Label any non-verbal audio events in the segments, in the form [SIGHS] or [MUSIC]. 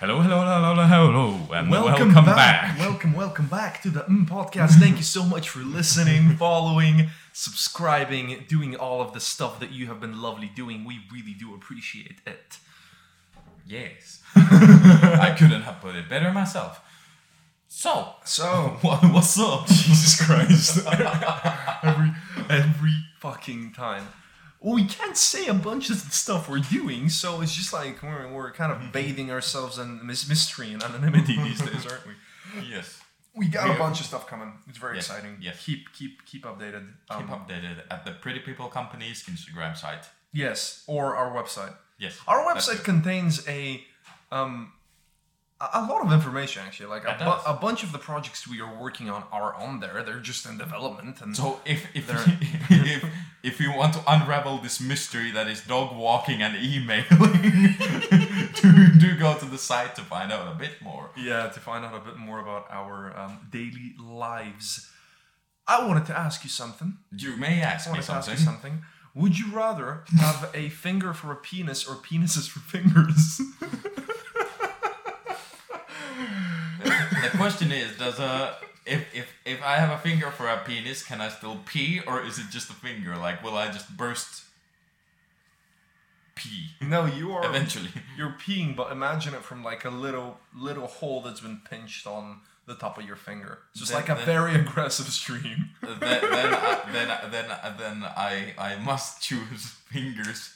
Hello, hello, hello, hello, hello, and welcome, welcome, back. back. Welcome, welcome back to the mm podcast. Thank you so much for listening, [LAUGHS] following, subscribing, doing all of the stuff that you have been lovely doing. We really do appreciate it. Yes, [LAUGHS] I couldn't have put it better myself. So, So, [LAUGHS] what, what's up? Jesus Christ. every every fucking time. Well, we can't say a bunch of the stuff we're doing, so it's just like we're, we're kind of bathing ourselves in mis- mystery and anonymity [LAUGHS] these days, aren't we? Yes, We got We- a bunch of stuff coming. It's very Yes, exciting. yes. Keep keep keep updated. keep Um, updated at the Pretty People Company's Instagram site. Yes, or our website. Yes, Our website contains a um a a lot of information actually. Like a, bu- a bunch of the projects we are working on are on there. They're just in development and So if if, There- [LAUGHS] if if you want to unravel this mystery that is dog walking and emailing, [LAUGHS] do do go to the site to find out a bit more. yeah, to find out a bit more about our um, daily lives. I wanted to ask you something. You may ask I me wanted to ask you something. something. Would you rather have a finger for a penis or penises for fingers? [LAUGHS] The question is, does a if if if I have a finger for a penis, can I still pee, or is it just a finger? Like, will I just burst pee no, you are eventually? [LAUGHS] You're peeing, but imagine it from like a little little hole that's been pinched on the top of your finger. It's just Then- like a then- very [LAUGHS] aggressive stream. then then I, then then then I I must choose fingers.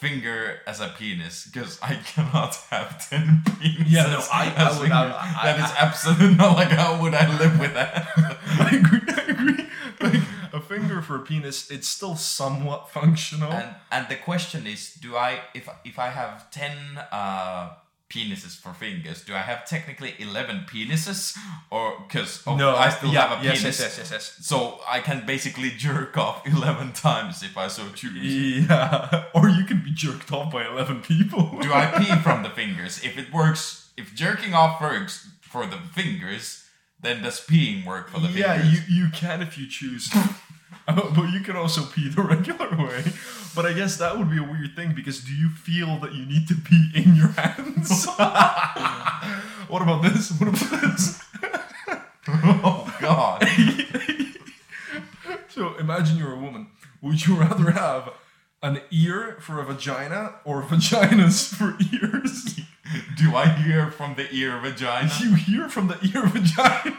Finger as a penis because I cannot have ten penises. Yeah, no, I- I would-. I- I- that is absolutely not like how would I live with that. [LAUGHS] I agree. I agree. Like a finger for a penis, it's still somewhat functional. and and the question is, do I if if I have ten uh, penises for fingers, do I have technically eleven penises, or because oh, no, I still yeah, have a yes, penis, yes, yes, yes, yes. so I can basically jerk off [LAUGHS] eleven times if I so choose. Yeah, [LAUGHS] or you can be jerked off by eleven people. Do I [LAUGHS] pee from the fingers? If it works, if jerking off works for the fingers, then does peeing work for the yeah, fingers? Yeah, you you can if you choose. But you can also pee the regular way. But I guess that would be a weird thing because do you feel that you need to be in your hands? [LAUGHS] what about this? What about this? [LAUGHS] oh God! So imagine you're a woman. Would you rather have an ear for a vagina or vaginas [LAUGHS] for ears? Do I hear from the ear vagina? You hear from the ear vagina.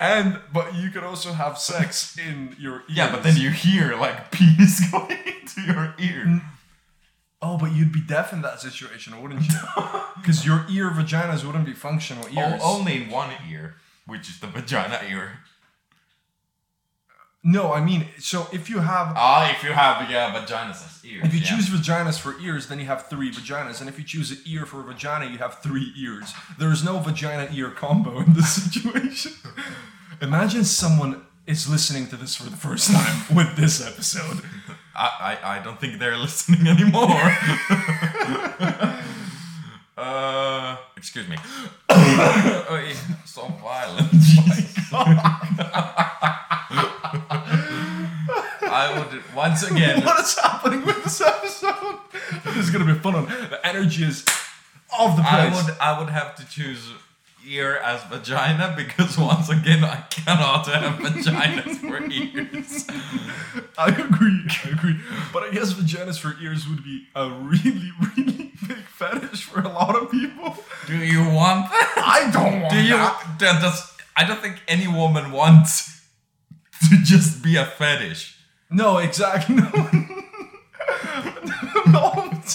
And but you can also have sex in your ears. [LAUGHS] Yeah, but then you hear like penis [LAUGHS] going into your ear. Mm. Oh, but you'd be deaf in that situation, wouldn't you? [LAUGHS] Because your ear vaginas wouldn't be functional oh, ears. Oh, only in one ear, which is the vagina ear. No, I mean, so if you have Ah, if you have yeah vaginas as ears. If you yeah. choose vaginas for ears, then you have three vaginas, and if you choose an ear for a vagina, you have three ears. There is no vagina ear combo in this [LAUGHS] situation. Imagine someone is listening to this for the first time [LAUGHS] with this episode. I, I, I don't think they're [LAUGHS] listening anymore. uh, excuse me. [COUGHS] oh, so violent. I would once again. [LAUGHS] What is happening with this episode? [LAUGHS] This is gonna be fun. The energy is off the place. I would I would have to choose ear as vagina because once again I cannot have vaginas [LAUGHS] for ears. I agree. I agree. But I guess vaginas for ears would be a really, really big fetish for a lot of people. Do you want that? I don't want Do you? that. That does. I don't think any woman wants to just be a fetish. No, exactly. [LAUGHS] No. [LAUGHS] no. Let's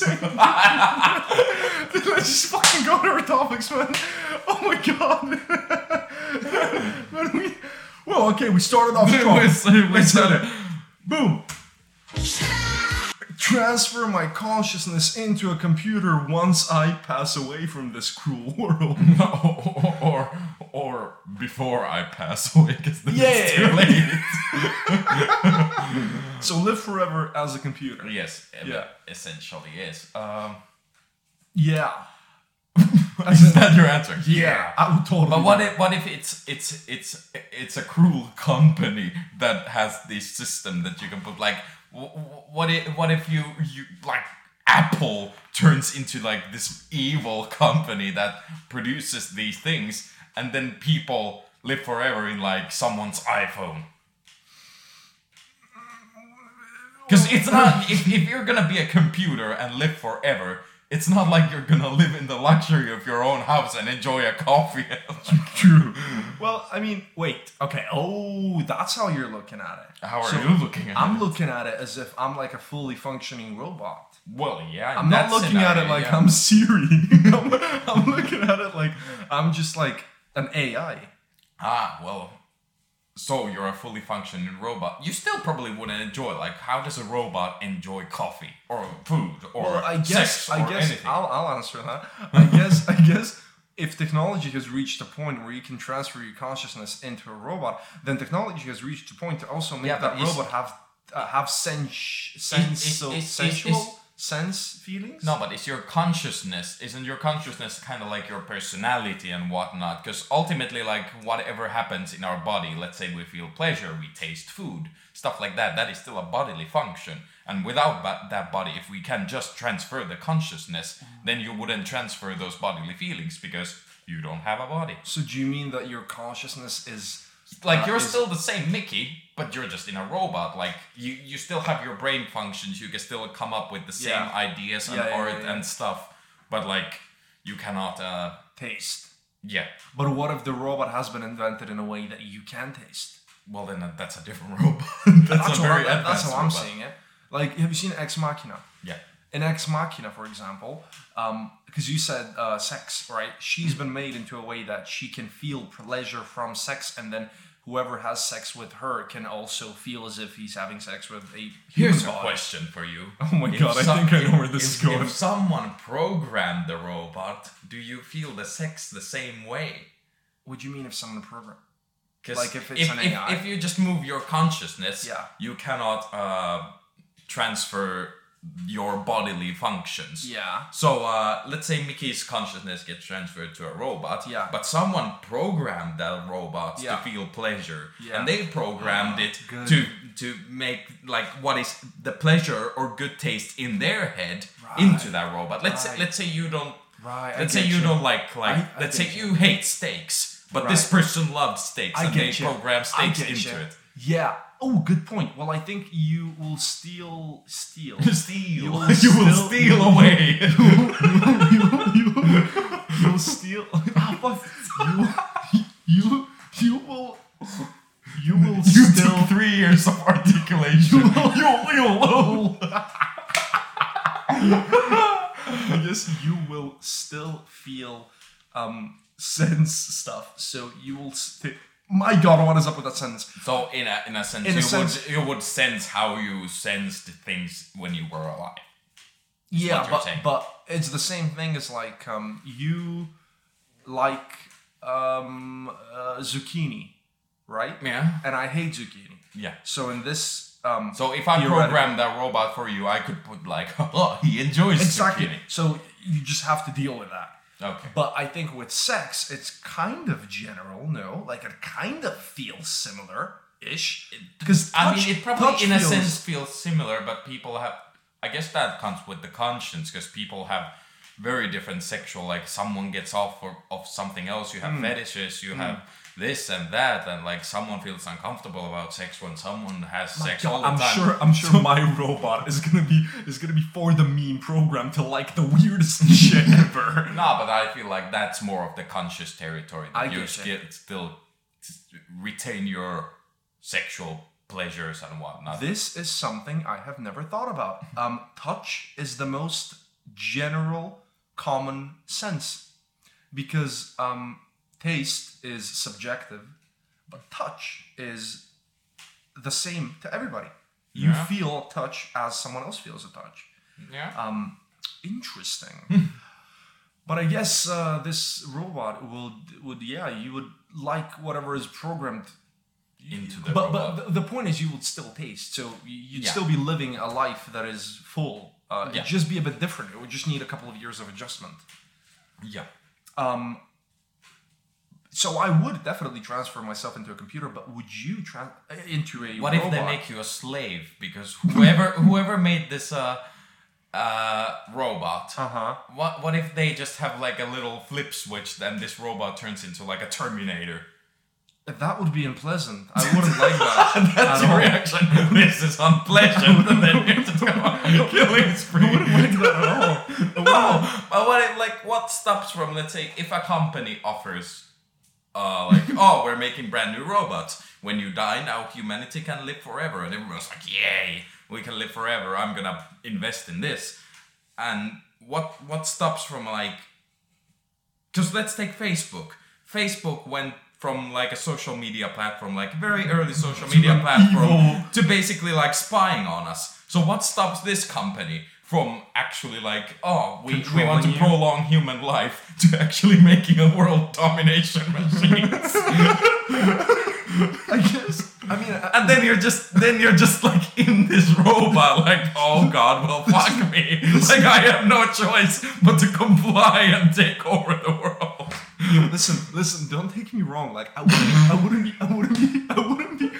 just fucking go to our topics, man. Oh my god. [LAUGHS] man, we. Well, okay, we started off strong. We started- we Let's do it. Boom. Transfer my consciousness into a computer once I pass away from this cruel [LAUGHS] world. [LAUGHS] or, or or before I pass away, because then it's too late. So live forever as a computer. yes, Yeah. essentially yes. Um, Yeah. [LAUGHS] is that your answer? Yeah, I would totally. But what if what if it's it's it's it's a cruel company that has this system that you can put like what if what if you you like Apple turns into like this evil company that produces these things, and then people live forever in like someone's iPhone. Because it's not if, if you're gonna be a computer and live forever, it's not like you're gonna live in the luxury of your own house and enjoy a coffee. [LAUGHS] True. Well, I mean, wait. Okay. Oh, that's how you're looking at it. How are So, you looking at it? I'm looking at it as if I'm like a fully functioning robot. Well, yeah. I'm not that looking at it like yeah. I'm Siri. [LAUGHS] I'm, I'm looking at it like I'm just like an AI. Ah, well. So you're a fully functioning robot. You still probably wouldn't enjoy like how does a robot enjoy coffee or food or Well, I guess sex I or guess anything? I'll, I'll answer that. I guess I guess if technology has reached a point where you can transfer your consciousness into a robot, then technology has reached a point to also make Yeah, that robot have uh, have sens- sense is- is- sensual is- sense feelings. No, but it's your consciousness isn't your consciousness kind of like your personality and whatnot? Because ultimately, like whatever happens in our body, let's say we feel pleasure, we taste food, stuff like that. That is still a bodily function. And without ba- that body, if we can just transfer the consciousness, then you wouldn't transfer those bodily feelings because you don't have a body. So do you mean that your consciousness is Like uh, you're is- still the same Mickey, but you're just in a robot. Like you, you still have your brain functions. You can still come up with the same Yeah. ideas and Yeah, yeah, art and stuff. But like you cannot. uh taste? Yeah. But what if the robot has been invented in a way that you can taste? Well, then uh, that's a different [LAUGHS] robot. that's, That's, a how, very I- that's how I'm robot. seeing it. Like, have you seen Ex Machina? Yeah. in Ex Machina, for example, because you said uh, sex, right? She's been made into a way that she can feel pleasure from sex, and then whoever has sex with her can also feel as if he's having sex with a human Here's a question for you. [LAUGHS] Oh my If god, I some- think I know where this if, is going. If someone programmed the robot, do you feel the sex the same way? What do you mean if someone program? 'Cause Like if it's if, an if, AI? if you just move your consciousness, Yeah. you cannot uh, transfer your bodily functions. Yeah. So uh, let's say Mickey's consciousness gets transferred to a robot, Yeah. but someone programmed that robot Yeah. to feel pleasure, Yeah. and they programmed Ah, it good. to to make like what is the pleasure or good taste in their head Right. into that robot. Let's say, let's say you don't. Right. Let's say get you, don't like like. I- let's say you. you hate steaks, but this person loves steaks, I and get they you. program I steaks into you. it. Yeah. Oh, good point. Well, I think you will steal, steal. [LAUGHS] Steal. You [LAUGHS] You will [LAUGHS] will, steal away. you, you, you'll steal. Ah, you, you, you will, you will You still. took three years of articulation. you, you will. I guess you will still feel um sense stuff. So you will. St- My God, what is up with that sentence? So in a in a sense, In a you sense- would you would sense how you sensed things when you were alive. Yeah, but saying. but it's the same thing as like um you like um uh, zucchini, right? Yeah. And I hate zucchini. Yeah. So in this um So if I programmed that robot for you, I could put like, [LAUGHS] oh, he enjoys exactly. zucchini. So you just have to deal with that. Okay. But I think with sex, it's kind of general. No, like it kind of feels similar ish. Because I mean, it probably in a sense feels similar, but people have. I guess that comes with the conscience because people have very different sexual. Like someone gets off for, of something else. You have Hmm. fetishes. You have this and that, and like someone feels uncomfortable about sex when someone has sex all the I'm time. sure. I'm [LAUGHS] sure my robot is gonna be is gonna be for the meme program to like the weirdest [LAUGHS] shit ever. No, but I feel like that's more of the conscious territory. That I you get still retain your sexual pleasures and whatnot. This is something I have never thought about. [LAUGHS] Um, touch is the most general, common sense because um, taste is subjective, but touch is the same to everybody. You Yeah. feel touch as someone else feels a touch. yeah. Um, interesting. but I guess uh, this robot will would yeah you would like whatever is programmed into the but robot. but the, the point is you would still taste so you'd Yeah. still be living a life that is full uh, Yeah. it'd just be a bit different it would just need a couple of years of adjustment yeah. um so I would definitely transfer myself into a computer, but would you tra- into a What robot? if they make you a slave? Because whoever whoever made this uh, uh, robot. Uh huh. What what if they just have like a little flip switch, then this robot turns into like a Terminator? That would be unpleasant. I wouldn't like that. [LAUGHS] That's your all. reaction. this is unpleasant, [LAUGHS] and then you just go on killing spree. like that at all. [LAUGHS] No, but what if, like what stops from let's say if a company offers, uh, like [LAUGHS] oh we're making brand new robots. When you die, now humanity can live forever, and everyone's like, yay, we can live forever. I'm gonna invest in this. And what what stops from like because let's take Facebook. Facebook went from like a social media platform, like very early social [LAUGHS] media platform, evil- to basically like spying on us. So what stops this company from actually like, oh, we, we want to you. prolong human life [LAUGHS] to actually making a world domination machine? [LAUGHS] I guess. I mean, I, and then you're just then you're just like in this robot, like, oh god, well fuck me. [LAUGHS] Like I have no choice but to comply and take over the world. listen, listen. Don't take me wrong. Like I wouldn't, I wouldn't be, I wouldn't be, I wouldn't be,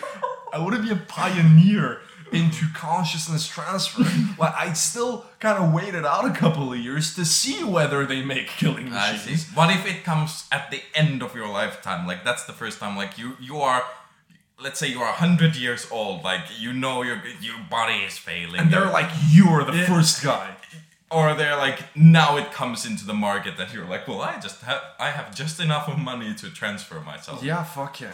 I wouldn't be a pioneer into consciousness transfer. [LAUGHS] like I'd still kind of waited out a couple of years to see whether they make killing I machines. What if it comes at the end of your lifetime? Like that's the first time. Like you, you are, let's say you are hundred years old. Like you know your your body is failing. And they're like, you're the Yeah. first guy. or they're like, now it comes into the market that you're like, well, I just have, I have just enough of money to transfer myself. Yeah, fuck yeah.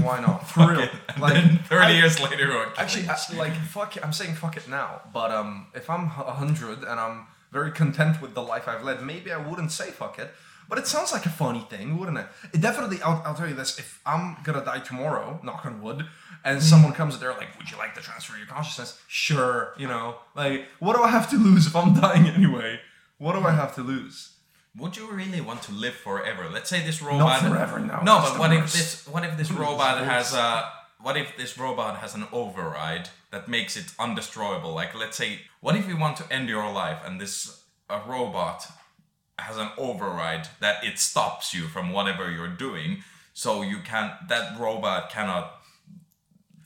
Why not? [LAUGHS] For real. Like, then thirty I- years later, Actually, I, uh, like fuck it. I'm saying fuck it now. But um, if I'm a hundred and I'm very content with the life I've led, maybe I wouldn't say fuck it. But it sounds like a funny thing, wouldn't it? It definitely. I'll, I'll tell you this: if I'm gonna die tomorrow, knock on wood, and hmm. someone comes there like, "Would you like to transfer your consciousness?" Sure. You know, like, what do I have to lose if I'm [LAUGHS] dying anyway? What do I hmm. have to lose? Would you really want to live forever? Let's say this robot. Not forever, no. No, but what if this? What if this robot has a? What if this robot has an override that makes it undestroyable? Like, let's say, what if you want to end your life and this a robot has an override that it stops you from whatever you're doing, so you can't. That robot cannot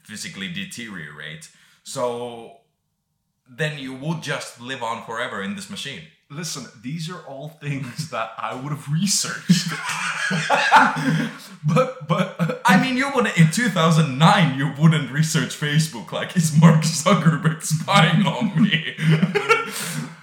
physically deteriorate. So then you would just live on forever in this machine. Listen, these are all things [LAUGHS] that I would have researched. [LAUGHS] but but I mean, you wouldn't in 2009. You wouldn't research Facebook like is Mark Zuckerberg spying on me? [LAUGHS]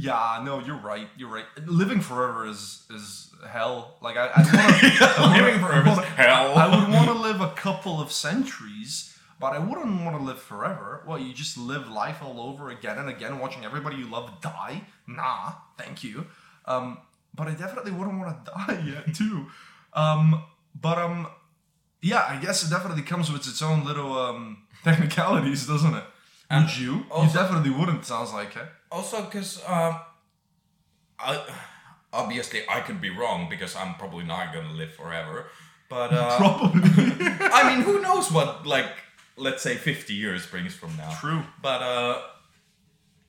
Yeah, no, you're right. You're right. Living forever is is hell. Like I, I want Living forever is hell. I would want to live a couple of centuries, but I wouldn't want to live forever. Well, you just live life all over again and again, watching everybody you love die. Nah, thank you. Um, but I definitely wouldn't want to [LAUGHS] die yet too. Um, but um, yeah, I guess it definitely comes with its own little um [LAUGHS] technicalities, doesn't it? Would you? you definitely wouldn't. Sounds like it. also, because um, I obviously I could be wrong because I'm probably not gonna live forever. But uh, [LAUGHS] Probably. I mean, who knows what like let's say 50 years brings from now. True. But uh,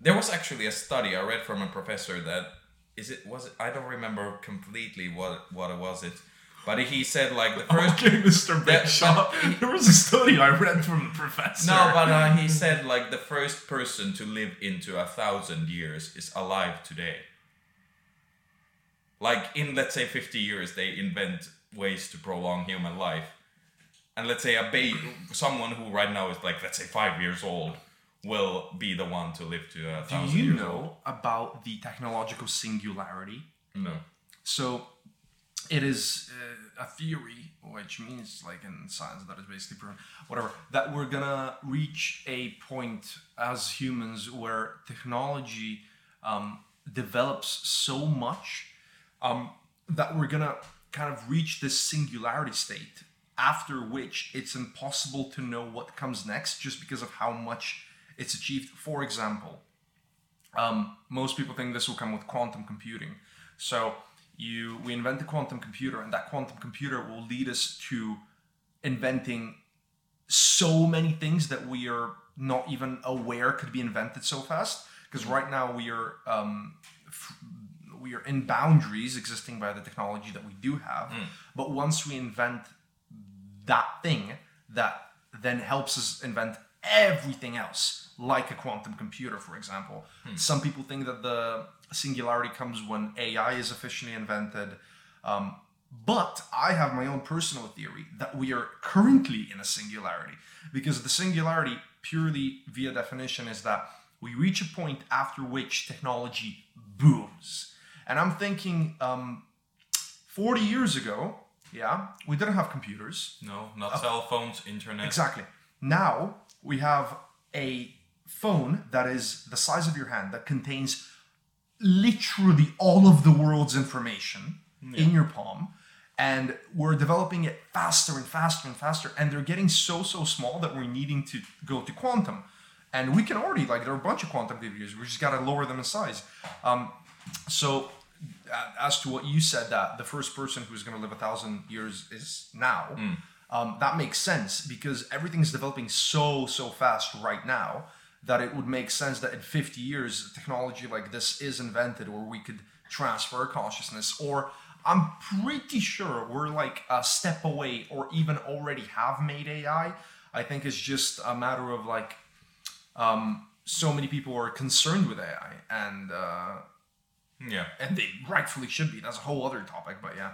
there was actually a study I read from a professor that is it was it I don't remember completely what what was it, but he said like the first Okay, [LAUGHS] Mr. Big Shot. There was a study I read from the professor. No, but uh, he said like the first person to live into a thousand years is alive today. Like in let's say fifty years, they invent ways to prolong human life, and let's say a baby, someone who right now is like let's say five years old, will be the one to live to a Do thousand you years know about the technological singularity? No. So, it is uh, a theory, which means, like in science, that is basically proven, whatever, that we're gonna reach a point as humans where technology um, develops so much um, that we're gonna kind of reach this singularity state, after which it's impossible to know what comes next just because of how much it's achieved. For example, um, most people think this will come with quantum computing. So you we invent the quantum computer, and that quantum computer will lead us to inventing so many things that we are not even aware could be invented so fast. Because right now we are um, f- we are in boundaries existing by the technology that we do have. But once we invent that thing that then helps us invent everything else, like a quantum computer, for example. Hmm. Some people think that the singularity comes when AI is officially invented. Um, but I have my own personal theory that we are currently in a singularity because the singularity, purely via definition, is that we reach a point after which technology booms. And I'm thinking um, 40 years ago, yeah, we didn't have computers. No, not cell phones, internet. Exactly. Now we have a phone that is the size of your hand that contains literally all of the world's information in your palm. And we're developing it faster and faster and faster. And they're getting so, so small that we're needing to go to quantum. And we can already, like, there are a bunch of quantum computers. We just got to lower them in size. Um, so, uh, as to what you said, that the first person who's going to live a thousand years is now, um, that makes sense because everything's developing so so fast right now that it would make sense that in 50 years, technology like this is invented, where we could transfer consciousness. Or I'm pretty sure we're like a step away, or even already have made AI. I think it's just a matter of like um, so many people are concerned with AI, and uh, Yeah. and they rightfully should be. That's a whole other topic, but yeah.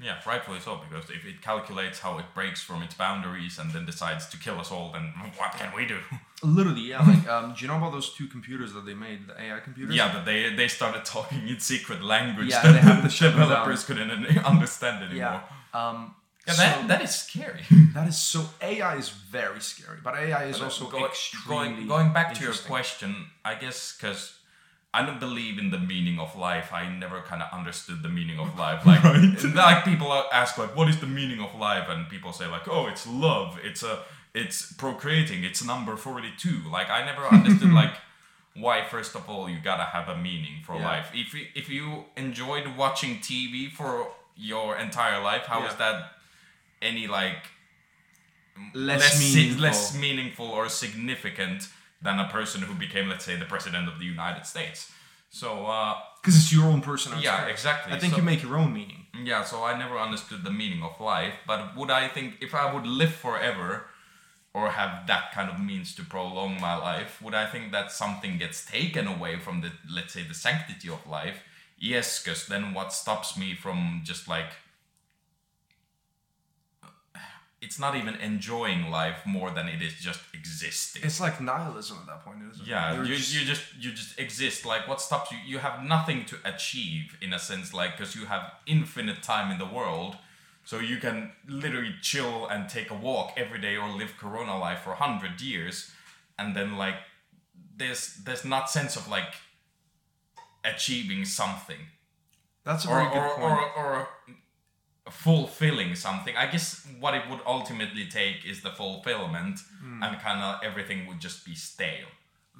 Yeah, rightfully so, because if it calculates how it breaks from its boundaries and then decides to kill us all, then what can we do? [LAUGHS] Literally, yeah. Like, um, do you know about those two computers that they made, the AI computers? yeah, but they they started talking in secret language Yeah, that they the [LAUGHS] them developers couldn't [LAUGHS] understand anymore. Yeah. Um, Yeah, so that, that is scary. that is so. AI is very scary, but AI is also Go- extremely going, going back to your question, I guess because I don't believe in the meaning of life. I never kind of understood the meaning of life. [LAUGHS] Like, like people ask, like, what is the meaning of life? And people say, like, oh, it's love. It's a, it's procreating. It's number forty-two. Like, I never understood, [LAUGHS] like, why first of all you gotta have a meaning for Yeah. life. If you, if you enjoyed watching TV for your entire life, how is Yeah. that any like Less si- meaningful. less meaningful or significant than a person who became, let's say, the president of the United States. So uh, because it's your own personal. Yeah, experience. exactly. I think So- you make your own meaning. yeah, so I never understood the meaning of life. But would I think if I would live forever, or have that kind of means to prolong my life, would I think that something gets taken away from the, let's say, the sanctity of life? Yes, because then what stops me from just like it's not even enjoying life more than it is just existing. It's like nihilism at that point, isn't it? Yeah, You're you, just- you just you just exist. Like, what stops you? You have nothing to achieve in a sense, like because you have infinite time in the world, so you can literally chill and take a walk every day or live Corona life for hundred years, and then like there's there's not sense of like achieving something That's a or very good or, point. or or fulfilling something. I guess what it would ultimately take is the fulfillment, Hmm. and kind of everything would just be stale.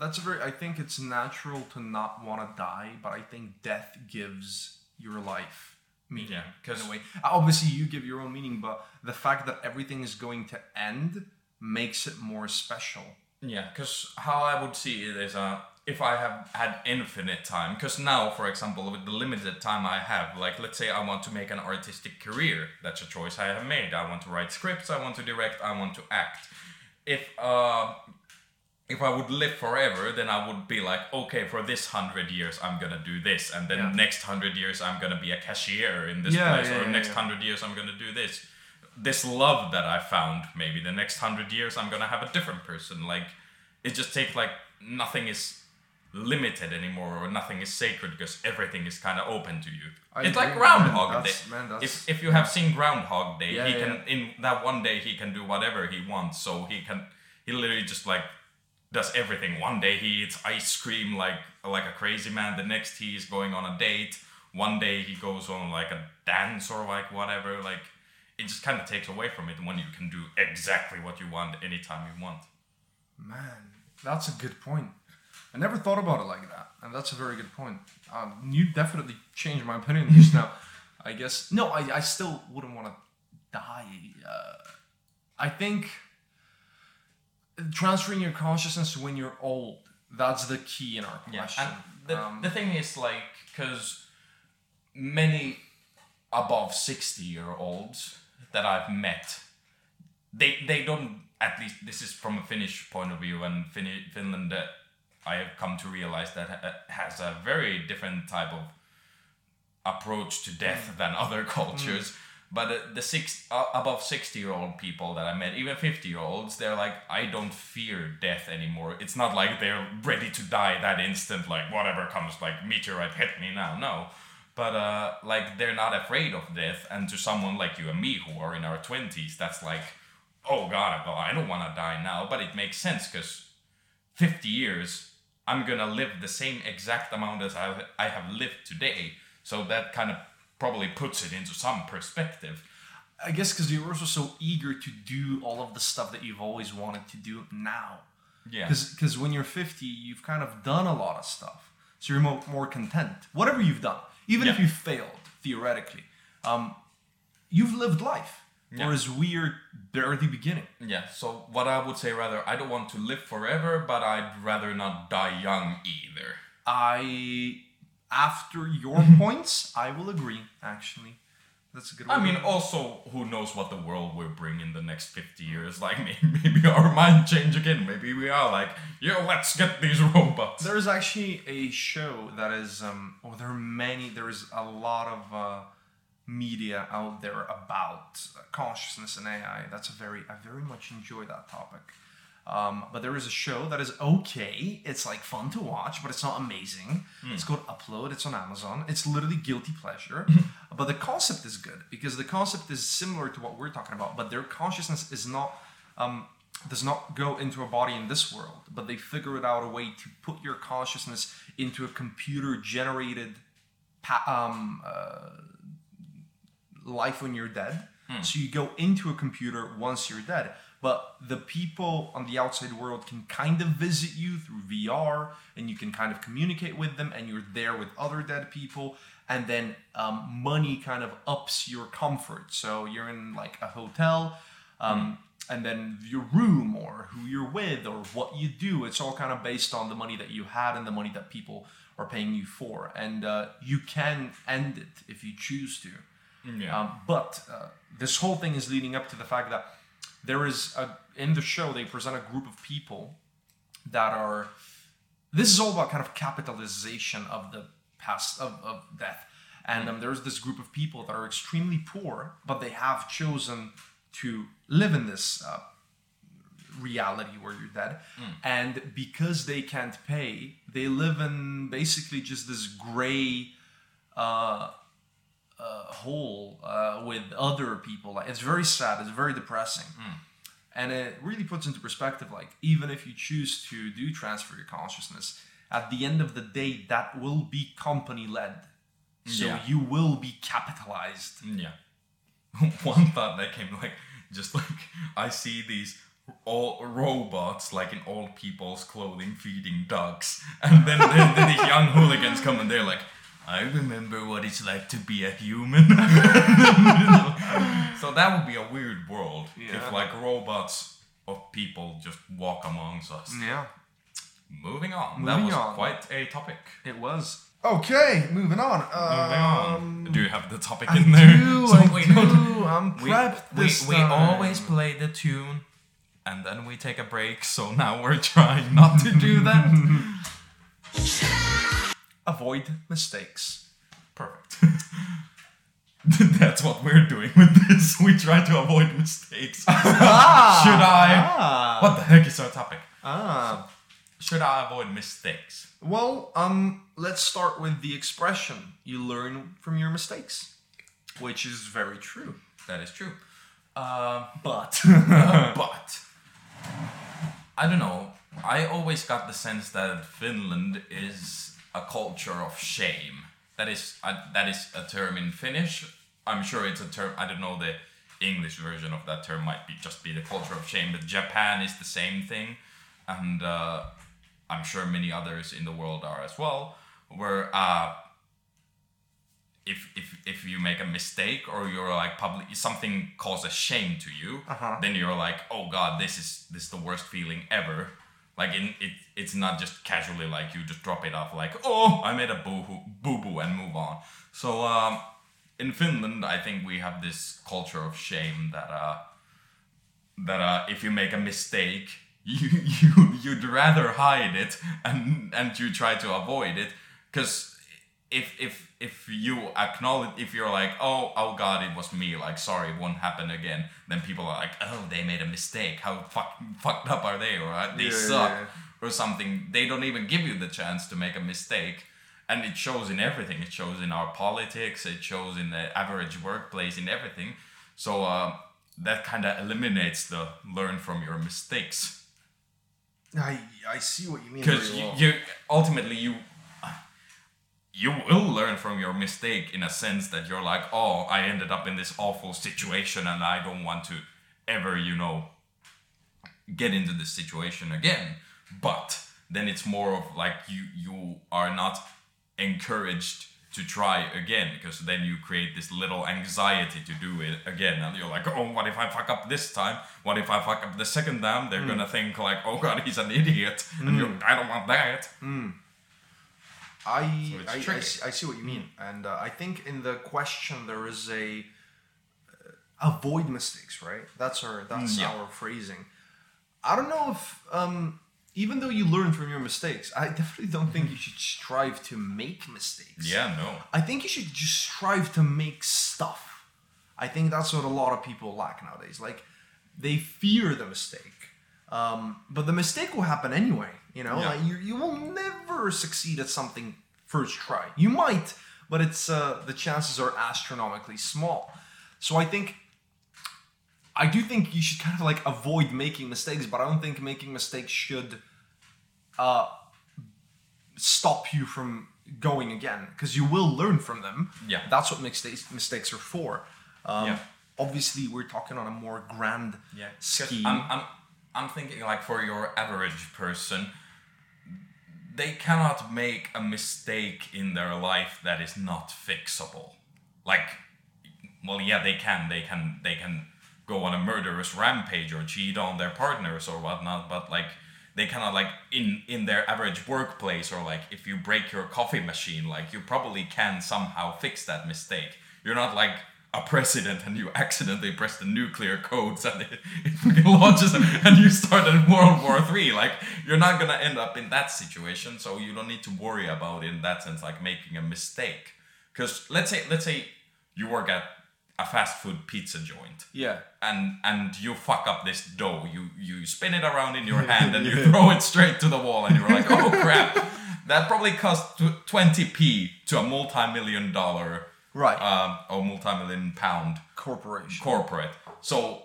That's a very. I think it's natural to not want to die, but I think death gives your life meaning. Yeah, 'cause- in a way, obviously you give your own meaning, but the fact that everything is going to end makes it more special. Yeah, because how I would see it is, uh, if I have had infinite time, because now, for example, with the limited time I have, like let's say I want to make an artistic career, that's a choice I have made. I want to write scripts, I want to direct, I want to act. If uh, if I would live forever, then I would be like, okay, for this hundred years I'm gonna do this, and then Yeah. next hundred years I'm gonna be a cashier in this Yeah, place, yeah, or next hundred years I'm gonna do this. This love that I found, maybe the next hundred years I'm gonna have a different person. Like, it just takes like nothing is limited anymore, or nothing is sacred because everything is kind of open to you. I it's like Groundhog man. Day. Man, if if you have seen Groundhog Day, Yeah, he yeah, can in that one day he can do whatever he wants. So he can he literally just like does everything. One day he eats ice cream like like a crazy man. The next he is going on a date. One day he goes on like a dance or like whatever. Like it just kind of takes away from it when you can do exactly what you want anytime you want. Man, that's a good point. I never thought about it like that, and that's a very good point. Um, you definitely changed my opinion just [LAUGHS] now. I guess no, I, I still wouldn't want to die. Uh, I think transferring your consciousness when you're old. That's the key in our question. And the, Um, the thing is, like, because many above 60 year olds that I've met, they, they don't at least this is from a Finnish point of view, and fin- Finland, uh, I have come to realize that uh, has a very different type of approach to death than other [LAUGHS] cultures. But uh, the six uh, above sixty year old people that I met, even fifty year olds, they're like, I don't fear death anymore. It's not like they're ready to die that instant, like whatever comes, like meteorite hit me now. No, but uh, like they're not afraid of death. And to someone like you and me who are in our twenties, that's like, oh god, well, I don't want to die now. But it makes sense because fifty years, I'm gonna live the same exact amount as I I have lived today. So that kind of probably puts it into some perspective. I guess because you're also so eager to do all of the stuff that you've always wanted to do now. Yeah. Because when you're 50, you've kind of done a lot of stuff. So you're more, more content. Whatever you've done, even if you failed, theoretically, um, you've lived life. Yeah. Whereas we're there at the beginning. Yeah, so what I would say rather, I don't want to live forever, but I'd rather not die young either. I, after your [LAUGHS] points, I will agree, actually. That's a good I mean, also, who knows what the world will bring in the next 50 years? [LAUGHS] Like, maybe, maybe our mind change again. Maybe we are like, yo, let's get these [LAUGHS] robots. There is actually a show that is, um, oh, there are many, there is a lot of uh, media out there about consciousness and AI. That's a very, I very much enjoy that topic. Um, but there is a show that is okay. It's like fun to watch, but it's not amazing. It's called Upload. It's on Amazon. It's literally guilty pleasure. but the concept is good because the concept is similar to what we're talking about, but their consciousness is not um, does not go into a body in this world, but they figure it out a way to put your consciousness into a computer generated um, uh, life when you're dead. So you go into a computer once you're dead. But the people on the outside world can kind of visit you through VR and you can kind of communicate with them and you're there with other dead people. And then um, money kind of ups your comfort. So you're in like a hotel. Um, and then your room or who you're with or what you do it's all kind of based on the money that you had and the money that people are paying you for and uh, you can end it if you choose to Yeah. um, but uh, this whole thing is leading up to the fact that there is a in the show they present a group of people that are this is all about kind of capitalization of the past of, of death. And um, there's this group of people that are extremely poor but they have chosen to live in this uh, reality where you're dead. And because they can't pay they live in basically just this gray uh, uh, hole uh, with other people. Like it's very sad it's very depressing. And it really puts into perspective like even if you choose to do transfer your consciousness at the end of the day that will be company led so Yeah. you will be capitalized. Yeah. [LAUGHS] One thought that came like just like I see these all robots like in old people's clothing feeding ducks, and then then, then these young hooligans come and they're like, I remember what it's like to be a human. [LAUGHS] so that would be a weird world Yeah. if like robots of people just walk amongst us. yeah Moving on. Moving that was on. quite a topic. it was okay moving on Moving on. Do you have the topic Um, I in there? do, [LAUGHS] So I we do. don't- I'm prepped we, this we time. always play the tune and then we take a break so now we're trying not to do that [LAUGHS] avoid mistakes. perfect. [LAUGHS] That's what we're doing with this. We try to avoid mistakes. [LAUGHS] Should i? Ah, what the heck is our topic? Ah. should i avoid mistakes? Well, um, let's start with the expression you learn from your mistakes, which is very true. that is true. Uh, But [LAUGHS] but I don't know. I always got the sense that Finland is a culture of shame. That is uh, that is a term in Finnish. I'm sure it's a term. I don't know the English version of that term. Might be just be the culture of shame. But Japan is the same thing, and uh, I'm sure many others in the world are as well. Where uh, if if if you make a mistake or you're like public something causes shame to you, Uh-huh. then you're like, oh god, this is this is the worst feeling ever. Like in it, it's not just casually like you just drop it off like, oh, I made a boo boo boo and move on. So um, in Finland, I think we have this culture of shame that uh, that uh, if you make a mistake, [LAUGHS] you you you'd rather hide it and and you try to avoid it because if if if you acknowledge if you're like oh oh god it was me like sorry it won't happen again then people are like oh they made a mistake. How fuck, fucked up are they? Or uh, they Yeah, suck yeah. or something. They don't even give you the chance to make a mistake. And it shows in everything. It shows in our politics. It shows in the average workplace in everything. So uh, that kind of eliminates the learn from your mistakes. I I see what you mean. because you, well. you ultimately you you will learn from your mistake in a sense that you're like oh i ended up in this awful situation and i don't want to ever you know get into this situation again. But then it's more of like you you are not encouraged to try again because then you create this little anxiety to do it again. And you're like oh what if i fuck up this time? What if i fuck up the second time? They're hmm. gonna think like oh god he's an idiot and you're hmm. i don't want that hmm. I, So I, I, see, I see what you mean, and uh, I think in the question there is a uh, avoid mistakes, right? That's our that's Mm, yeah. our phrasing. I don't know if um, even though you learn from your mistakes, I definitely don't think you should strive to make mistakes. yeah no I think you should just strive to make stuff. I think that's what a lot of people lack nowadays. Like they fear the mistake, um, but the mistake will happen anyway. You know, Yeah. like you you will never succeed at something first try. You might, but it's uh, the chances are astronomically small. So I think. I do think you should kind of like avoid making mistakes, but I don't think making mistakes should uh, stop you from going again because you will learn from them. Yeah. that's what mistakes mistakes are for. Um, Yeah. Obviously, we're talking on a more grand Yeah, scheme. I'm, I'm, I'm thinking like for your average person, they cannot make a mistake in their life that is not fixable. Like, well, yeah, they can. They can. They can go on a murderous rampage or cheat on their partners or whatnot. But like, they cannot like in in their average workplace or like if you break your coffee machine, like you probably can somehow fix that mistake. You're not like a president and you accidentally press the nuclear codes and it, [LAUGHS] it launches and you start a World War Three. Like you're not gonna end up in that situation, so you don't need to worry about in that sense, like making a mistake. Because let's say let's say you work at a fast food pizza joint yeah, and and you fuck up this dough. You you spin it around in your [LAUGHS] hand and you throw it straight to the wall, and you're like, oh crap, that probably cost twenty p to a multi-million dollar right. um, or multi-million pound Corporation. corporate. So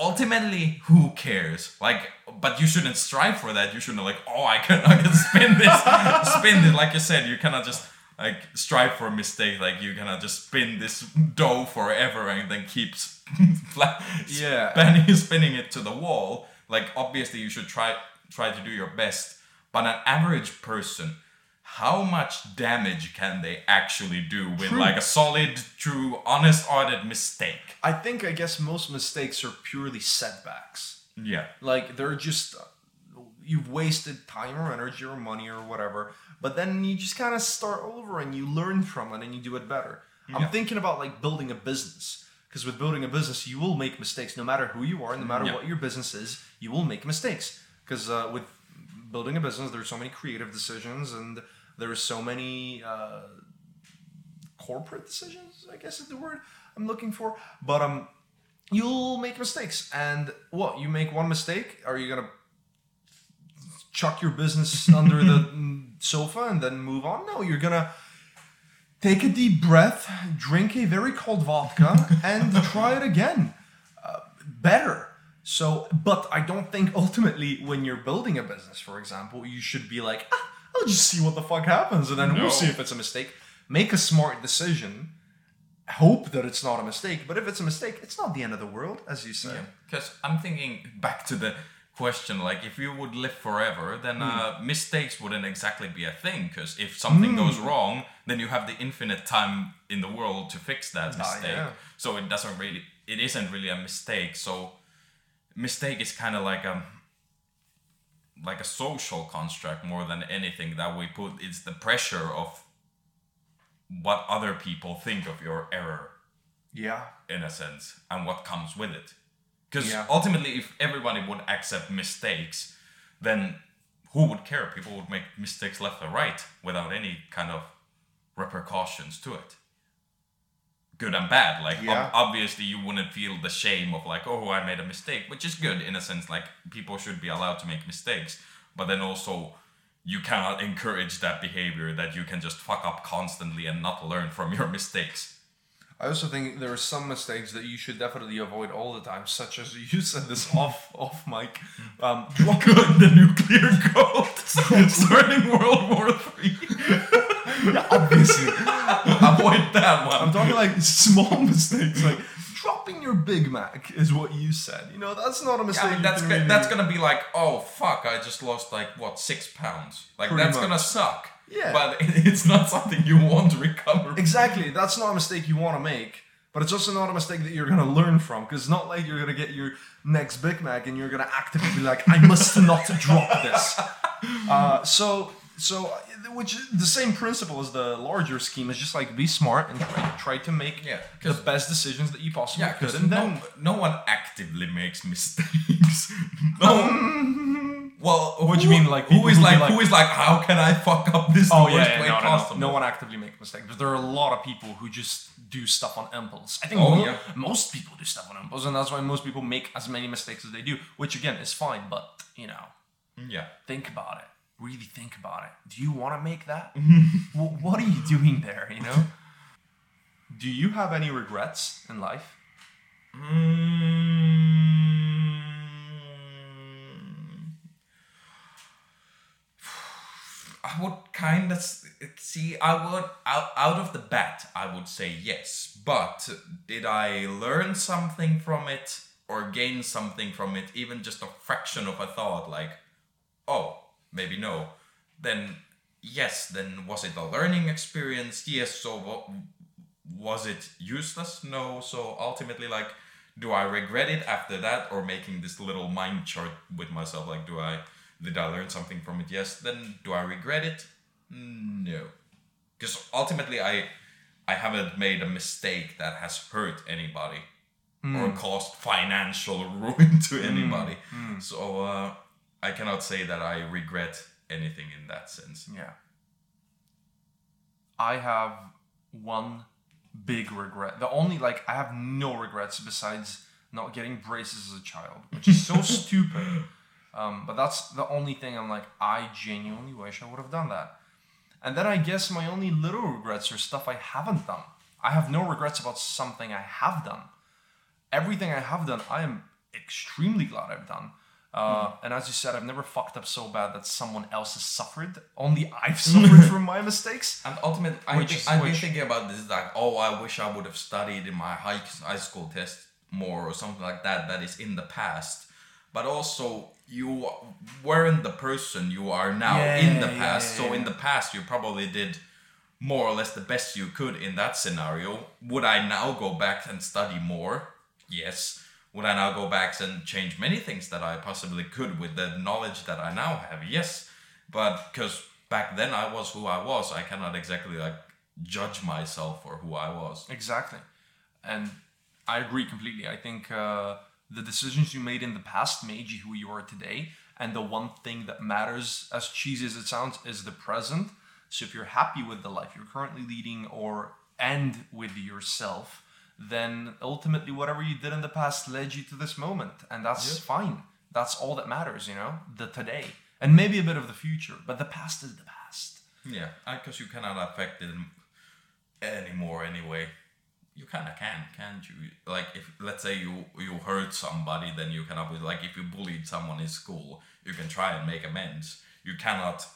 ultimately, who cares? Like, but you shouldn't strive for that. You shouldn't like, oh, I can [LAUGHS] I can spin this, spin it. Like you said, you cannot just like strive for a mistake. Like you cannot just spin this dough forever and then keep [LAUGHS] flat, Yeah. spinning, spinning it to the wall. Like obviously, you should try try to do your best. But an average person. How much damage can they actually do with True. like a solid, true, honest, audit mistake? I think I guess most mistakes are purely setbacks. Yeah. Like they're just you've wasted time or energy or money or whatever, but then you just kind of start over and you learn from it and you do it better. I'm thinking about like building a business because with building a business, you will make mistakes no matter who you are, no matter Yeah. what your business is, you will make mistakes because uh, with building a business, there's so many creative decisions and there's so many uh, corporate decisions. I guess is the word I'm looking for, but um you'll make mistakes. And what? You make one mistake, are you gonna chuck your business [LAUGHS] under the mm, sofa and then move on? No, you're gonna take a deep breath, drink a very cold vodka, [LAUGHS] and try it again. Uh, better. So, but I don't think ultimately when you're building a business, for example, you should be like, ah, I'll just see what the fuck happens and then No. we'll see if it's a mistake. Make a smart decision. Hope that it's not a mistake, but if it's a mistake, it's not the end of the world, as you say. Because I'm thinking back to the question like if you would live forever then uh, hmm. mistakes wouldn't exactly be a thing because if something hmm. goes wrong then you have the infinite time in the world to fix that mistake yeah. so it doesn't really it isn't really a mistake so mistake is kind of like a like a social construct more than anything that we put it's the pressure of what other people think of your error Yeah. in a sense and what comes with it Because Yeah. ultimately, if everybody would accept mistakes, then who would care? People would make mistakes left or right without any kind of repercussions to it. Good and bad. Like ob- obviously, you wouldn't feel the shame of like, oh, I made a mistake, which is good in a sense. Like people should be allowed to make mistakes, but then also you cannot encourage that behavior that you can just fuck up constantly and not learn from your mistakes. I also think there are some mistakes that you should definitely avoid all the time, such as you said this off off mic. Um, [LAUGHS] Good, the nuclear code, [LAUGHS] starting World War Three. obviously, Avoid that one. I'm talking like small [LAUGHS] mistakes, like dropping your Big Mac is what you said. You know, that's not a mistake. I mean, that's can go- really- that's gonna be like, oh fuck, I just lost like what six pounds. Like Pretty that's much. gonna suck. Yeah. But [LAUGHS] it's not something you want to recover. from. Exactly. That's not a mistake you want to make, but it's also not a mistake that you're going to learn from because it's not like you're going to get your next Big Mac and you're going to actively be like, I must not drop this. [LAUGHS] Uh, so, so which the same principle as the larger scheme is just like be smart and try, try to make Yeah, the best decisions that you possibly Yeah, could. And no, then, no one actively makes mistakes. [LAUGHS] no. Um, well, What do you mean, like, who is like, like- who is like how can I fuck up this oh yeah, way no, no, no, no one actively makes mistakes, but there are a lot of people who just do stuff on impulse. I think Oh, mo- yeah. most people do stuff on impulse, and that's why most people make as many mistakes as they do, which again is fine. But you know, Yeah. think about it. Really think about it. Do you want to make that? [LAUGHS] Wh- what are you doing there? You know. [LAUGHS] Do you have any regrets in life? Mm. [SIGHS] I would kind of see. I would out out of the bat. I would say yes, but did I learn something from it or gain something from it? Even just a fraction of a thought, like, oh, maybe no. Then yes. Then was it a learning experience? Yes. So what? was it useless? No. So ultimately, like, do I regret it after that, or making this little mind chart with myself? Like, do I did I learn something from it? Yes. Then do I regret it? No. Because ultimately, I I haven't made a mistake that has hurt anybody hmm. or caused financial [LAUGHS] ruin to hmm. anybody. Hmm. So uh, I cannot say that I regret anything in that sense. Yeah. I have one big regret. The only like I have no regrets besides not getting braces as a child, which is so [LAUGHS] stupid. Um, but that's the only thing I'm like I genuinely wish I would have done that. And then I guess my only little regrets are stuff I haven't done. I have no regrets about something I have done. Everything I have done, I am extremely glad I've done. Uh, And as you said, I've never fucked up so bad that someone else has suffered. Only I've suffered [LAUGHS] from my mistakes. And ultimately, I Which think, is- I've been thinking about this like, oh, I wish I would have studied in my high, high school test more or something like that. That is in the past, but also you weren't the person you are now Yeah, in the yeah, past. yeah, so in the past, you probably did more or less the best you could in that scenario. Would I now go back and study more? Yes. Would I now go back and change many things that I possibly could with the knowledge that I now have? Yes. But because back then I was who I was, I cannot exactly like judge myself for who I was. Exactly. And I agree completely. I think uh, the decisions you made in the past made you who you are today. And the one thing that matters, as cheesy as it sounds, is the present. So if you're happy with the life you're currently leading or and with yourself, then ultimately whatever you did in the past led you to this moment. And that's fine. That's all that matters, you know? The today. And maybe a bit of the future. But the past is the past. Yeah, because you cannot affect it anymore anyway. You kind of can, can't you? Like if let's say you you hurt somebody, then you cannot be like if you bullied someone in school, you can try and make amends. You cannot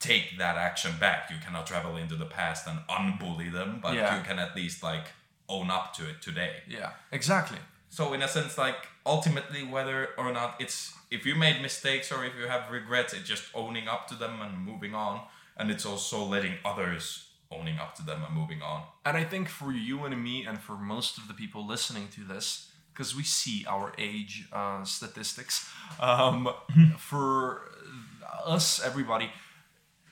take that action back. You cannot travel into the past and unbully them, but Yeah. you can at least like own up to it today. Yeah, exactly. So in a sense, like ultimately, whether or not it's if you made mistakes or if you have regrets, it's just owning up to them and moving on, and it's also letting others owning up to them and moving on. And I think for you and me, and for most of the people listening to this, because we see our age uh, statistics, um, [LAUGHS] for us, everybody,